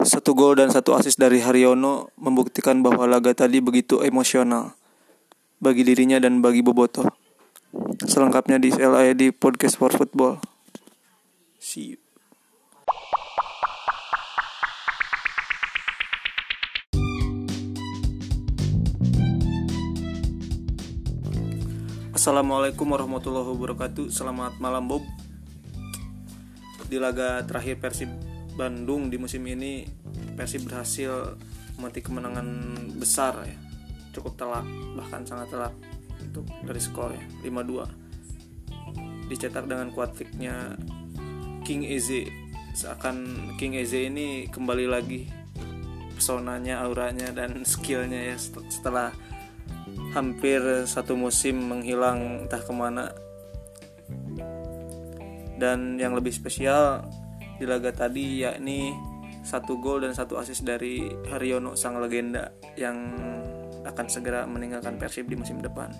Satu gol dan satu asis dari Haryono membuktikan bahwa laga tadi begitu emosional bagi dirinya dan bagi Boboto. Selengkapnya di LA di Podcast for Football. See you. Assalamualaikum warahmatullahi wabarakatuh Selamat malam Bob Di laga terakhir Persib Bandung di musim ini Persib berhasil memetik kemenangan besar ya. Cukup telak, bahkan sangat telak untuk dari skor ya 5-2 Dicetak dengan kuat King Eze Seakan King Eze ini kembali lagi Pesonanya, auranya, dan skillnya ya setelah hampir satu musim menghilang entah ke mana. Dan yang lebih spesial di laga tadi yakni satu gol dan satu asis dari Haryono sang legenda yang akan segera meninggalkan Persib di musim depan.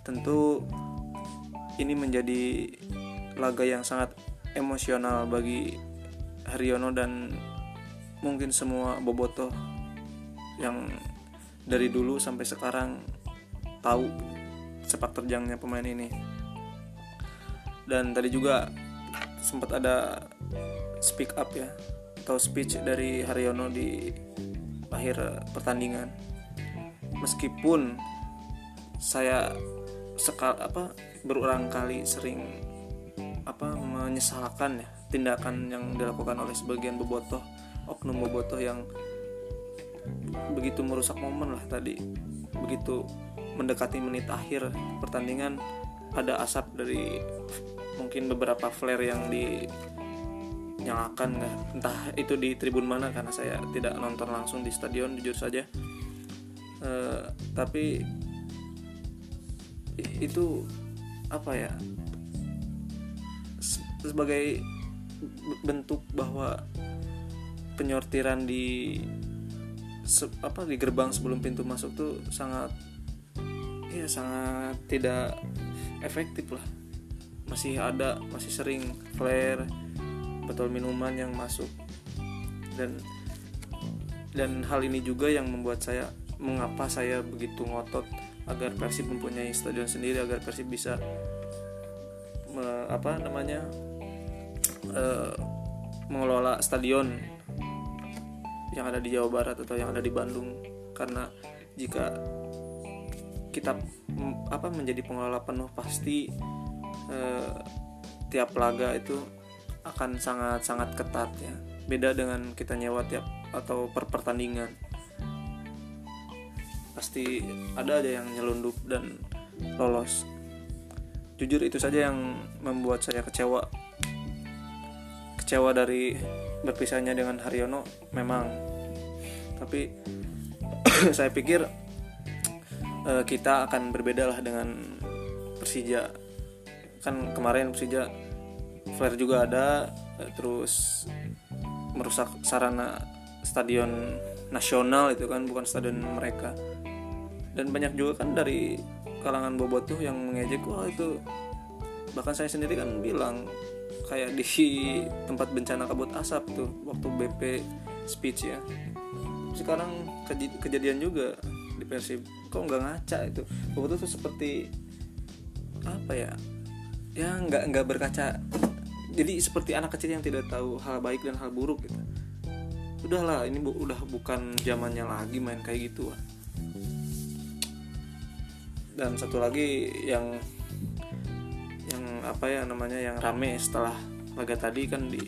Tentu ini menjadi laga yang sangat emosional bagi Haryono dan mungkin semua bobotoh yang dari dulu sampai sekarang tahu sepak terjangnya pemain ini. Dan tadi juga sempat ada speak up ya atau speech dari Haryono di akhir pertandingan. Meskipun saya sekal apa berulang kali sering apa menyesalkan ya tindakan yang dilakukan oleh sebagian bobotoh oknum bobotoh yang begitu merusak momen lah tadi begitu mendekati menit akhir pertandingan ada asap dari mungkin beberapa flare yang dinyalakan nggak? Entah itu di tribun mana karena saya tidak nonton langsung di stadion jujur saja. E, tapi itu apa ya? Sebagai bentuk bahwa penyortiran di se, apa di gerbang sebelum pintu masuk tuh sangat ya sangat tidak efektif lah masih ada masih sering flare botol minuman yang masuk. Dan dan hal ini juga yang membuat saya mengapa saya begitu ngotot agar Persib mempunyai stadion sendiri agar Persib bisa me, apa namanya e, mengelola stadion yang ada di Jawa Barat atau yang ada di Bandung. Karena jika kita apa menjadi pengelola penuh pasti eh, tiap laga itu akan sangat sangat ketat ya. Beda dengan kita nyewa tiap atau per pertandingan. Pasti ada aja yang nyelundup dan lolos. Jujur itu saja yang membuat saya kecewa. Kecewa dari berpisahnya dengan Haryono memang. Tapi saya pikir uh, kita akan berbeda lah dengan Persija kan kemarin Persija flare juga ada uh, terus merusak sarana stadion nasional itu kan bukan stadion mereka. Dan banyak juga kan dari kalangan bobotoh yang mengejek wah itu bahkan saya sendiri kan bilang kayak di tempat bencana kabut asap tuh waktu BP speech ya. Sekarang kej kejadian juga di Persib. Kok nggak ngaca itu? Boboto tuh seperti apa ya ya nggak nggak berkaca. Jadi seperti anak kecil yang tidak tahu hal baik dan hal buruk gitu. Udahlah ini bu udah bukan zamannya lagi main kayak gitu dan satu lagi yang apa ya namanya yang rame setelah laga tadi kan di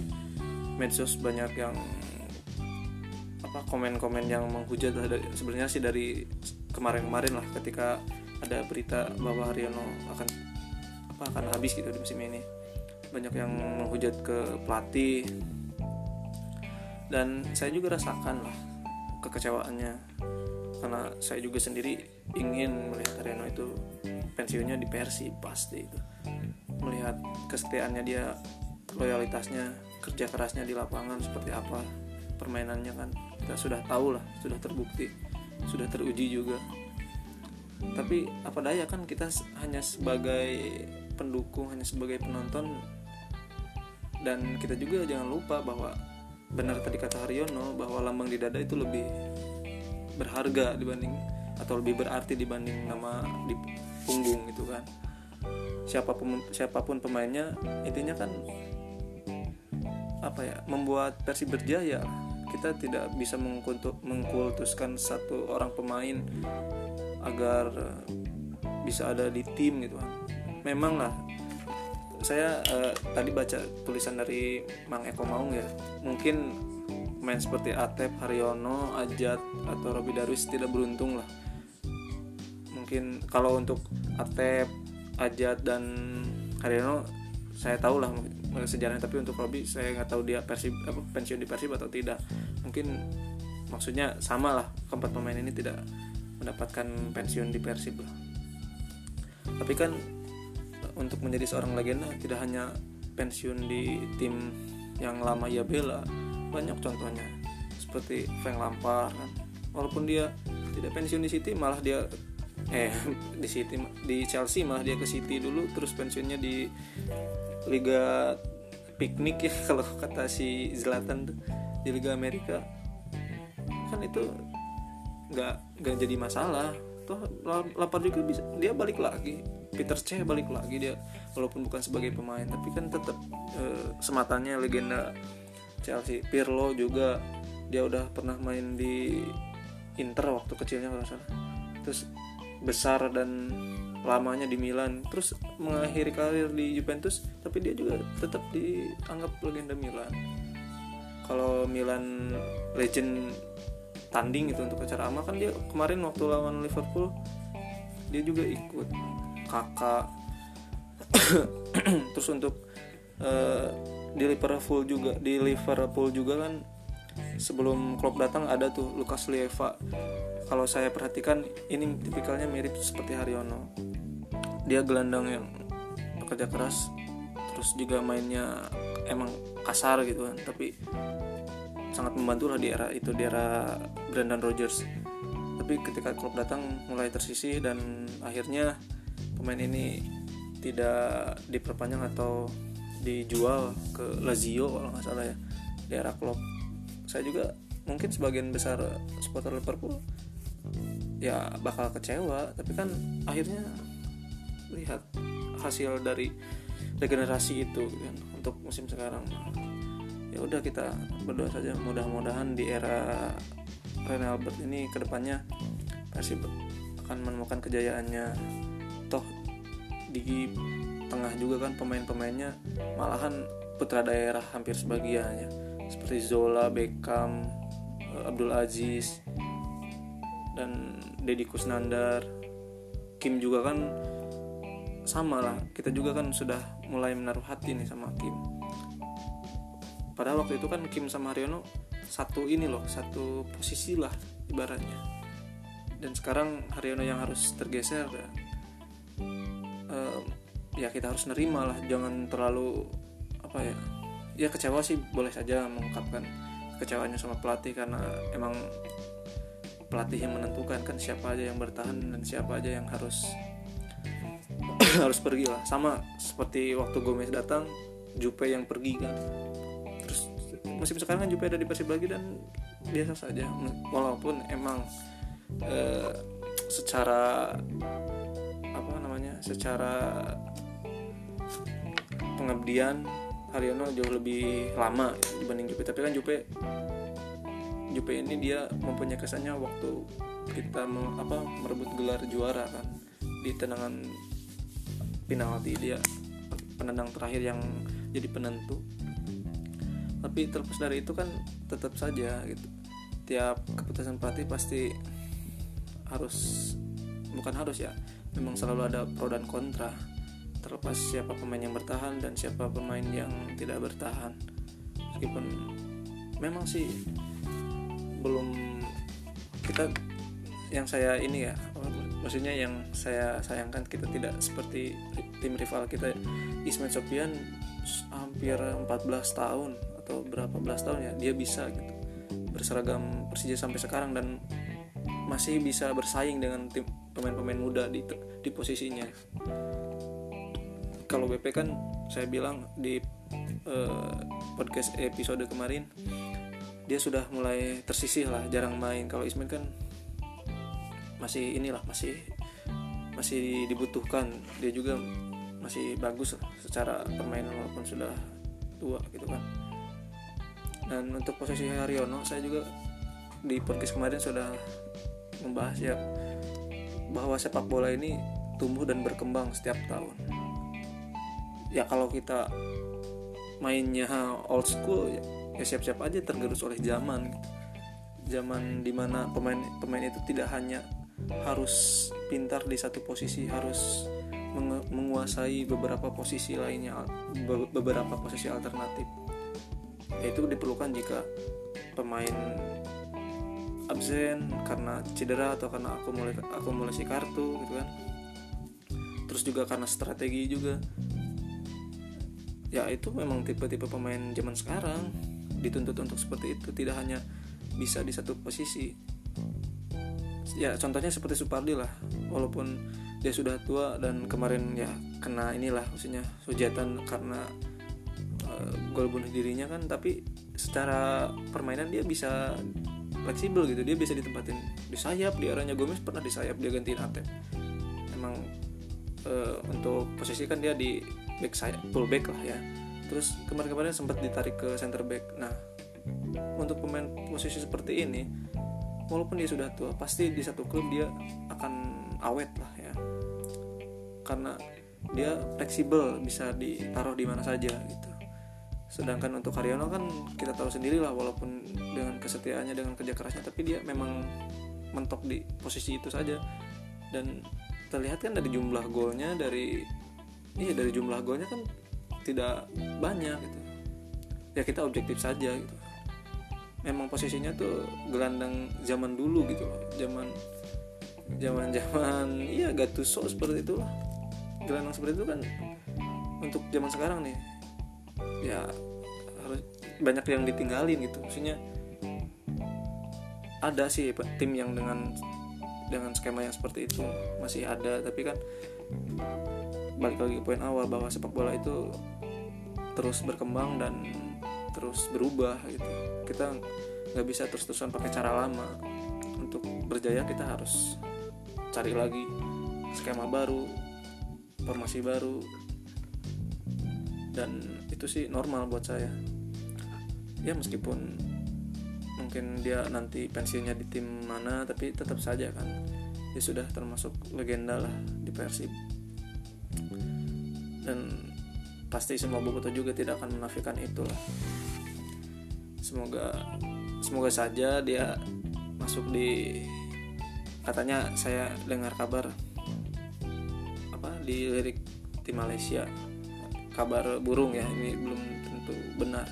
medsos banyak yang apa komen-komen yang menghujat sebenarnya sih dari kemarin-kemarin lah ketika ada berita bahwa Haryono akan apa akan habis gitu di musim ini. Banyak yang menghujat ke pelatih. Dan saya juga rasakan lah kekecewaannya. Karena saya juga sendiri ingin melihat Haryono itu pensiunnya di Persib pasti itu. Melihat kesetiaannya dia loyalitasnya kerja kerasnya di lapangan seperti apa permainannya kan. Kita sudah tahu lah sudah terbukti sudah teruji juga. Tapi apa daya kan kita hanya sebagai pendukung hanya sebagai penonton. Dan kita juga jangan lupa bahwa benar tadi kata Haryono bahwa lambang di dada itu lebih berharga dibanding atau lebih berarti dibanding nama di punggung gitu kan. Siapa pun siapa pun pemainnya intinya kan apa ya membuat Persib berjaya. Kita tidak bisa mengkultuskan satu orang pemain agar bisa ada di tim gitu kan memang lah. Saya uh, tadi baca tulisan dari Mang Eko Maung ya. Mungkin main seperti Atep, Haryono, Ajat atau Robi Darwis tidak beruntung lah. Mungkin kalau untuk Atep, Ajat dan Haryono saya tahu lah sejarahnya. Tapi untuk Robi saya nggak tahu dia persib apa pensiun di Persib atau tidak. Mungkin maksudnya sama lah. Keempat pemain ini tidak mendapatkan pensiun di Persib lah. Tapi kan untuk menjadi seorang legenda tidak hanya pensiun di tim yang lama ia bela banyak contohnya seperti Frank Lampard kan. Walaupun dia tidak pensiun di City malah dia eh di City di Chelsea malah dia ke City dulu terus pensiunnya di Liga piknik ya kalau kata si Zlatan tuh di Liga Amerika. Kan itu nggak nggak jadi masalah. Toh lapar juga bisa dia balik lagi Peter C balik lagi dia walaupun bukan sebagai pemain tapi kan tetap e, sematannya legenda Chelsea. Pirlo juga dia udah pernah main di Inter waktu kecilnya kalau salah. Terus besar dan lamanya di Milan. Terus mengakhiri karir di Juventus tapi dia juga tetap dianggap legenda Milan. Kalau Milan legend tanding itu untuk acara ama kan dia kemarin waktu lawan Liverpool dia juga ikut kakak. Terus untuk uh, di Liverpool juga di Liverpool juga kan sebelum Klopp datang ada tuh Lukas Lieva. Kalau saya perhatikan ini tipikalnya mirip seperti Haryono. Dia gelandang yang bekerja keras terus juga mainnya emang kasar gitu kan tapi sangat membantu lah di era itu di era Brendan Rodgers. Tapi ketika Klopp datang mulai tersisih dan akhirnya pemain ini tidak diperpanjang atau dijual ke Lazio kalau nggak salah ya di era Klopp. Saya juga mungkin sebagian besar supporter Liverpool ya bakal kecewa tapi kan akhirnya lihat hasil dari regenerasi itu kan untuk musim sekarang. Ya udah kita berdoa saja mudah-mudahan di era Rene Albert ini ke depannya Persib akan menemukan kejayaannya di tengah juga kan pemain-pemainnya malahan putra daerah hampir sebagiannya. Seperti Zola, Beckham, eh, Abdul Aziz dan Deddy Kusnandar Kim juga kan sama lah. Kita juga kan sudah mulai menaruh hati nih sama Kim. Padahal waktu itu kan Kim sama Haryono satu ini loh satu posisi lah ibaratnya. Dan sekarang Haryono yang harus tergeser dan ya kita harus nerima lah jangan terlalu apa ya ya kecewa sih boleh saja mengungkapkan kecewanya sama pelatih karena emang pelatih yang menentukan kan siapa aja yang bertahan dan siapa aja yang harus harus pergi lah. Sama seperti waktu Gomez datang Jupe yang pergi kan. Terus musim sekarang kan Jupe ada di Persib lagi dan biasa saja. Walaupun emang eh, secara secara pengabdian Haryono jauh lebih lama dibanding Jupe tapi kan Jupe Jupe ini dia mempunyai kesannya waktu kita mau apa merebut gelar juara kan di tendangan penalti. Dia penendang terakhir yang jadi penentu. Tapi terlepas dari itu kan tetap saja gitu tiap keputusan pelatih pasti harus bukan harus ya memang selalu ada pro dan kontra. Terlepas siapa pemain yang bertahan dan siapa pemain yang tidak bertahan. Meskipun memang sih belum kita yang saya ini ya maksudnya yang saya sayangkan kita tidak seperti tim rival kita Ismail Sofian hampir 14 tahun atau berapa belas tahun ya dia bisa gitu. Berseragam Persija sampai sekarang dan masih bisa bersaing dengan tim pemain-pemain muda di di posisinya. Kalau BP kan saya bilang di uh, podcast episode kemarin dia sudah mulai tersisih lah jarang main. Kalau Ismail kan masih inilah masih masih dibutuhkan. Dia juga masih bagus secara permainan walaupun sudah tua gitu kan. Dan untuk posisi Haryono saya juga di podcast kemarin sudah membahas ya bahwa sepak bola ini tumbuh dan berkembang setiap tahun. Ya kalau kita mainnya old school ya, ya siap-siap aja tergerus oleh zaman. Zaman di mana pemain pemain itu tidak hanya harus pintar di satu posisi harus menguasai beberapa posisi lainnya beberapa posisi alternatif. Itu diperlukan jika pemain absen karena cedera atau karena akumulasi, akumulasi kartu gitu kan. Terus juga karena strategi juga. Ya itu memang tipe-tipe pemain zaman sekarang dituntut untuk seperti itu tidak hanya bisa di satu posisi. Ya contohnya seperti Supardi lah walaupun dia sudah tua dan kemarin ya kena inilah maksudnya hujatan karena uh, gol bunuh dirinya kan tapi secara permainan dia bisa fleksibel gitu. Dia bisa ditempatin di sayap di arahnya Gomez pernah di sayap dia gantiin Atep emang uh, untuk posisi kan dia di back sayap full back lah ya. Terus kemarin-kemarin sempat ditarik ke center back. Nah untuk pemain posisi seperti ini walaupun dia sudah tua pasti di satu klub dia akan awet lah ya. Karena dia fleksibel bisa ditaruh di mana saja gitu sedangkan untuk Haryono kan kita tahu sendiri lah walaupun dengan kesetiaannya dengan kerja kerasnya tapi dia memang mentok di posisi itu saja. Dan terlihat kan dari jumlah golnya dari iya dari jumlah golnya kan tidak banyak gitu. Ya kita objektif saja gitu. Memang posisinya tuh gelandang zaman dulu gitu loh. Zaman zaman zaman iya Gattuso seperti itu lah gelandang seperti itu kan untuk zaman sekarang nih ya harus banyak yang ditinggalin gitu. Maksudnya ada sih tim yang dengan dengan skema yang seperti itu masih ada. Tapi kan balik lagi poin awal bahwa sepak bola itu terus berkembang dan terus berubah gitu. Kita nggak bisa terus-terusan pakai cara lama. Untuk berjaya kita harus cari lagi skema baru formasi baru dan itu sih normal buat saya. Ya meskipun mungkin dia nanti pensiunnya di tim mana tapi tetap saja kan. Dia sudah termasuk legenda lah di Persib. Dan pasti semua boboto juga tidak akan menafikan itu lah semoga semoga saja dia masuk di katanya saya dengar kabar apa di lirik tim Malaysia kabar burung ya ini belum tentu benar.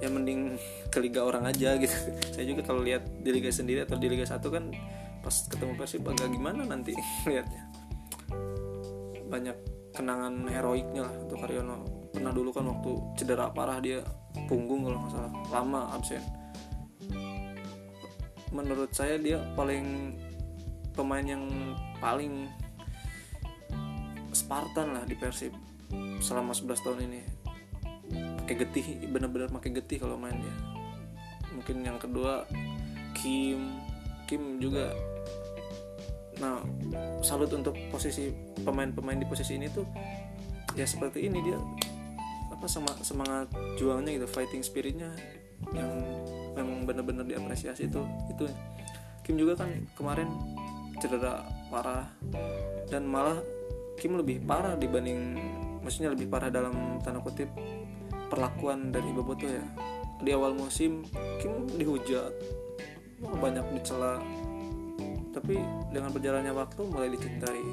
Ya mending ke liga orang aja gitu. Saya juga kalau lihat di liga sendiri atau di liga satu kan pas ketemu Persib agak gimana nanti lihatnya banyak kenangan heroiknya lah untuk Karyono pernah dulu kan waktu cedera parah dia punggung kalau nggak salah. Lama absen. Menurut saya dia paling pemain yang paling Spartan lah di Persib selama 11 tahun ini pakai getih bener-bener pakai getih kalau main dia mungkin yang kedua Kim. Kim juga. Nah salut untuk posisi pemain-pemain di posisi ini tuh ya seperti ini dia apa semangat, semangat juangnya gitu fighting spiritnya yang memang benar-benar diapresiasi itu itu. Kim juga kan kemarin cedera parah dan malah Kim lebih parah dibanding maksudnya lebih parah dalam tanda kutip perlakuan dari Boboto ya. Di awal musim Kim dihujat banyak dicela. Tapi dengan berjalannya waktu mulai dicintai.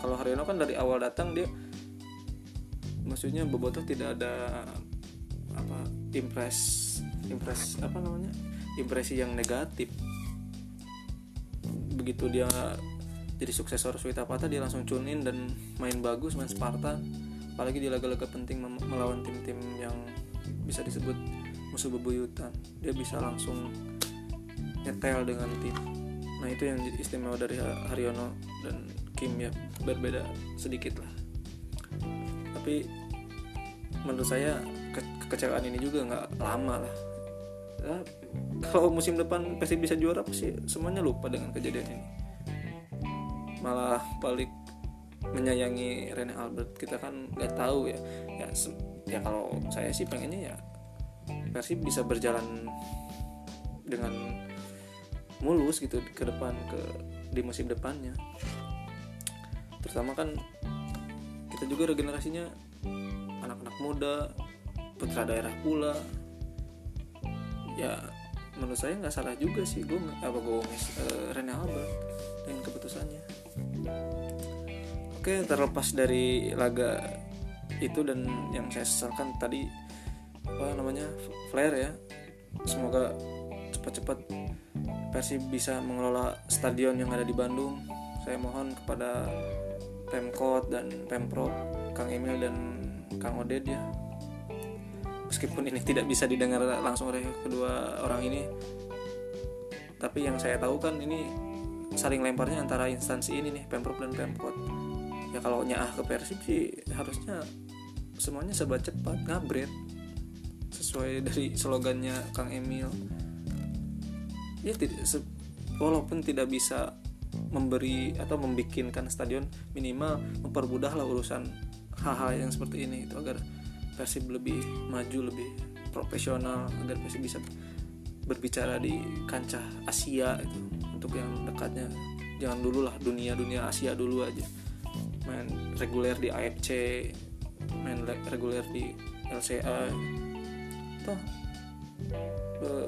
Kalau Haryono kan dari awal datang dia maksudnya Bobotoh tidak ada apa impres impres apa namanya impresi yang negatif. Begitu dia jadi suksesor Suita Pata dia langsung tune in dan main bagus main Sparta. Apalagi di laga-laga penting melawan tim-tim yang bisa disebut musuh bebuyutan. Dia bisa langsung nyetel dengan tim. Nah itu yang istimewa dari Haryono dan Kim ya. Berbeda sedikit lah. Tapi menurut saya ke- kekecewaan ini juga nggak lama lah. Ya, kalau musim depan Persib bisa juara pasti semuanya lupa dengan kejadian ini malah balik menyayangi Rene Albert. Kita kan nggak tahu ya. Ya ya kalau saya sih pengennya ya Persib bisa berjalan dengan mulus gitu ke depan ke di musim depannya. Terutama kan kita juga regenerasinya anak-anak muda putra daerah pula. Ya menurut saya nggak salah juga sih gue apa Gomez uh, Rene Albert dengan keputusannya oke terlepas dari laga itu dan yang saya sesalkan tadi apa namanya flare ya. Semoga cepat-cepat Persib bisa mengelola stadion yang ada di Bandung. Saya mohon kepada Pemkot dan Pemprov Kang Emil dan Kang Oded ya. Meskipun ini tidak bisa didengar langsung oleh kedua orang ini tapi yang saya tahu kan ini saling lemparnya antara instansi ini nih Pemprov dan Pemkot. Ya kalau nyaah ke Persib sih harusnya semuanya serba cepat ngabret. Sesuai dari slogannya Kang Emil. Ya tidak walaupun tidak bisa memberi atau membikinkan stadion minimal mempermudah lah urusan hal-hal yang seperti ini itu agar Persib lebih maju lebih profesional agar Persib bisa berbicara di kancah Asia itu untuk yang dekatnya. Jangan dulu lah dunia dunia Asia dulu aja. Main reguler di AFC main le- reguler di LCA toh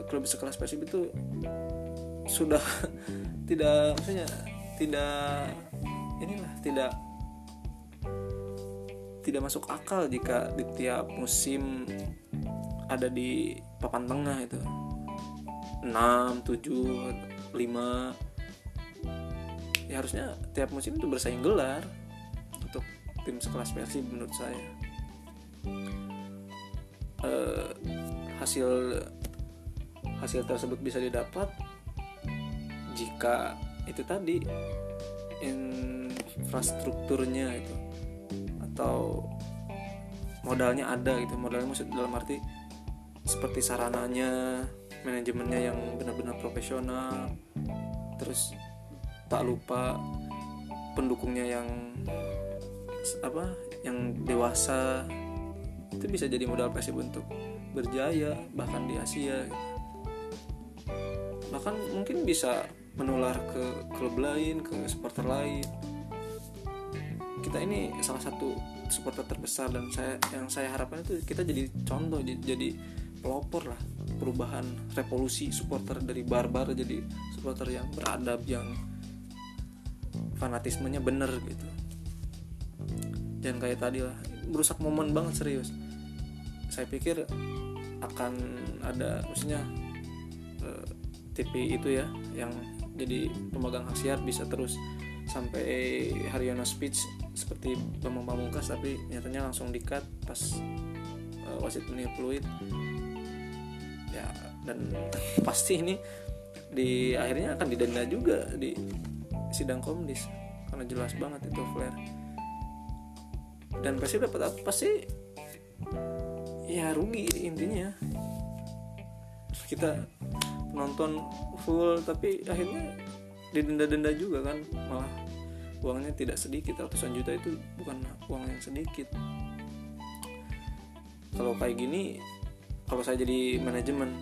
klub sekelas Persib itu sudah tidak maksudnya tidak inilah tidak tidak masuk akal jika di tiap musim ada di papan tengah itu. 6, 7, 5 ya harusnya tiap musim itu bersaing gelar untuk tim sekelas Persib menurut saya. Eh, hasil hasil tersebut bisa didapat jika itu tadi infrastrukturnya itu atau modalnya ada gitu. Modalnya maksud dalam arti seperti sarananya manajemennya yang benar-benar profesional terus tak lupa pendukungnya yang apa yang dewasa itu bisa jadi modal Persib untuk berjaya bahkan di Asia gitu. bahkan mungkin bisa menular ke klub lain ke supporter lain kita ini salah satu supporter terbesar dan saya yang saya harapkan itu kita jadi contoh jadi pelopor lah perubahan revolusi supporter dari barbar jadi supporter yang beradab yang fanatismenya bener gitu. Dan kayak tadi lah merusak momen banget serius. Saya pikir akan ada maksudnya eh, TV itu ya yang jadi pemegang hak siar bisa terus sampai Haryono speech seperti Bambang Pamungkas tapi nyatanya langsung di-cut pas eh, wasit meniup peluit ya dan pasti ini di akhirnya akan didenda juga di sidang komdis. Karena jelas banget itu flare. Dan pasti dapat apa? Sih ya rugi intinya. Kita nonton full tapi akhirnya didenda-denda juga kan. Malah uangnya tidak sedikit. Ratusan juta itu bukan uang yang sedikit. Kalau kayak gini kalau saya jadi manajemen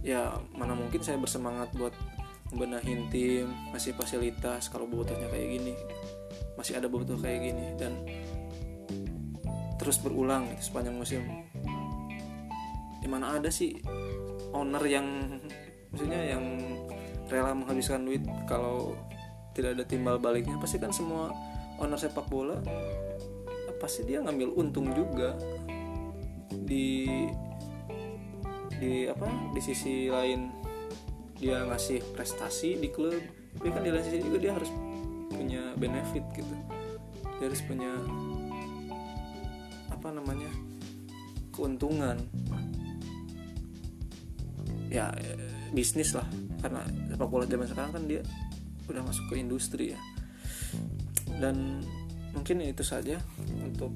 ya mana mungkin saya bersemangat buat membenahin tim masih fasilitas kalau bobotohnya kayak gini. Masih ada bobotoh kayak gini dan terus berulang gitu sepanjang musim. Di mana ada sih owner yang maksudnya yang rela menghabiskan duit kalau tidak ada timbal baliknya. Pasti kan semua owner sepak bola pasti dia ngambil untung juga di di apa di sisi lain dia ngasih prestasi di klub tapi kan di lain sisi juga dia harus punya benefit gitu. Dia harus punya apa namanya keuntungan. Ya bisnis lah karena sepak bola zaman sekarang kan dia udah masuk ke industri ya. Dan mungkin itu saja untuk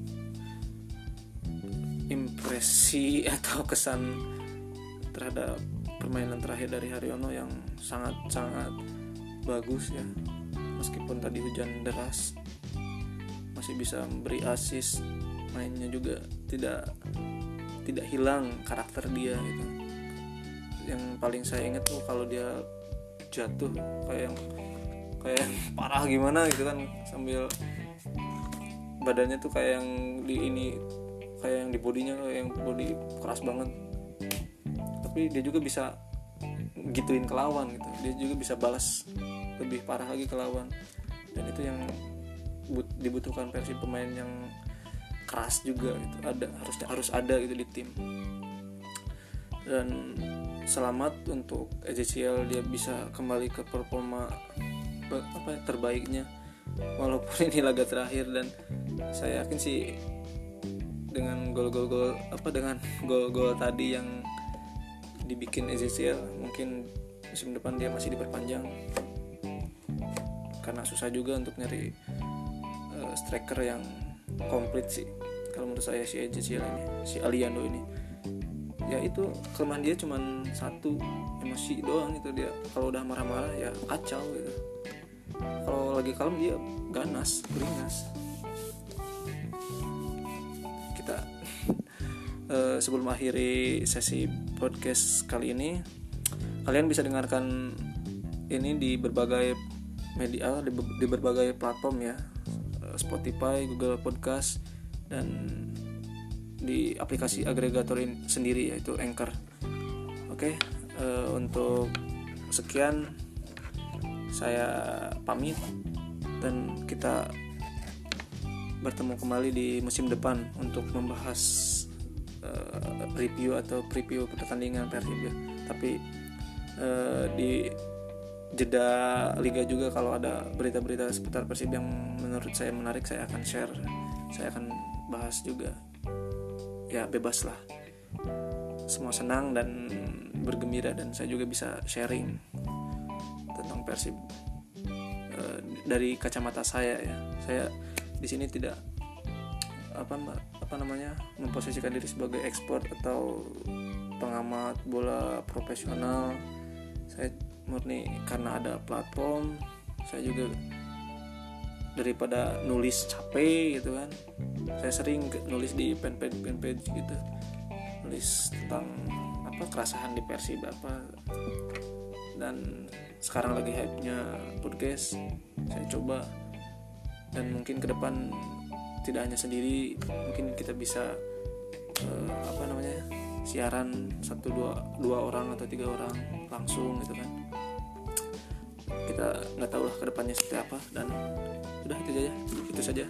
impresi atau kesan terhadap permainan terakhir dari Haryono yang sangat sangat bagus ya. Meskipun tadi hujan deras masih bisa memberi asis mainnya juga tidak tidak hilang karakter dia gitu. Yang paling saya ingat tuh kalau dia jatuh kayak yang kayak parah gimana gitu kan sambil badannya tuh kayak yang di ini kayak yang di bodinya yang body keras banget tapi dia juga bisa gituin ke lawan gitu. Dia juga bisa balas lebih parah lagi ke lawan. Dan itu yang dibutuhkan versi pemain yang keras juga gitu. Ada harusnya harus ada gitu di tim. Dan selamat untuk EJCL dia bisa kembali ke performa apa ya, terbaiknya. Walaupun ini laga terakhir dan saya yakin sih dengan gol-gol apa dengan gol-gol tadi yang dibikin EJCL mungkin musim depan dia masih diperpanjang. Karena susah juga untuk nyari uh, striker yang komplit sih kalau menurut saya si EJCL ini si Aliando ini. Ya itu kelemahan dia cuma satu emosi doang itu dia. Kalau udah marah-marah ya kacau gitu. Kalau lagi kalem dia ganas beringas kita uh, sebelum akhiri sesi podcast kali ini kalian bisa dengarkan ini di berbagai media di, di berbagai platform ya eh, Spotify, Google Podcast dan di aplikasi agregator sendiri yaitu Anchor. Oke, uh, untuk sekian saya pamit dan kita bertemu kembali di musim depan untuk membahas uh, review atau preview pertandingan Persib ya. Tapi uh, di jeda liga juga kalau ada berita-berita seputar Persib yang menurut saya menarik saya akan share. Saya akan bahas juga ya bebas lah semua senang dan bergembira dan saya juga bisa sharing tentang Persib e, dari kacamata saya ya saya di sini tidak apa apa namanya memposisikan diri sebagai ekspor atau pengamat bola profesional. Saya murni karena ada platform. Saya juga daripada nulis capek gitu kan saya sering nulis di fanpage fanpage gitu. Nulis tentang apa kerasahan di Persib apa. Dan sekarang lagi hype nya podcast. Saya coba. Dan mungkin ke depan tidak hanya sendiri mungkin kita bisa uh, apa namanya siaran satu dua dua orang atau tiga orang langsung gitu kan. Kita nggak tahu lah ke depannya seperti apa dan udah itu saja itu saja.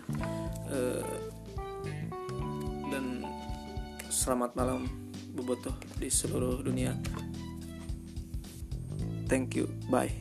Uh, dan selamat malam bobotoh di seluruh dunia. Thank you bye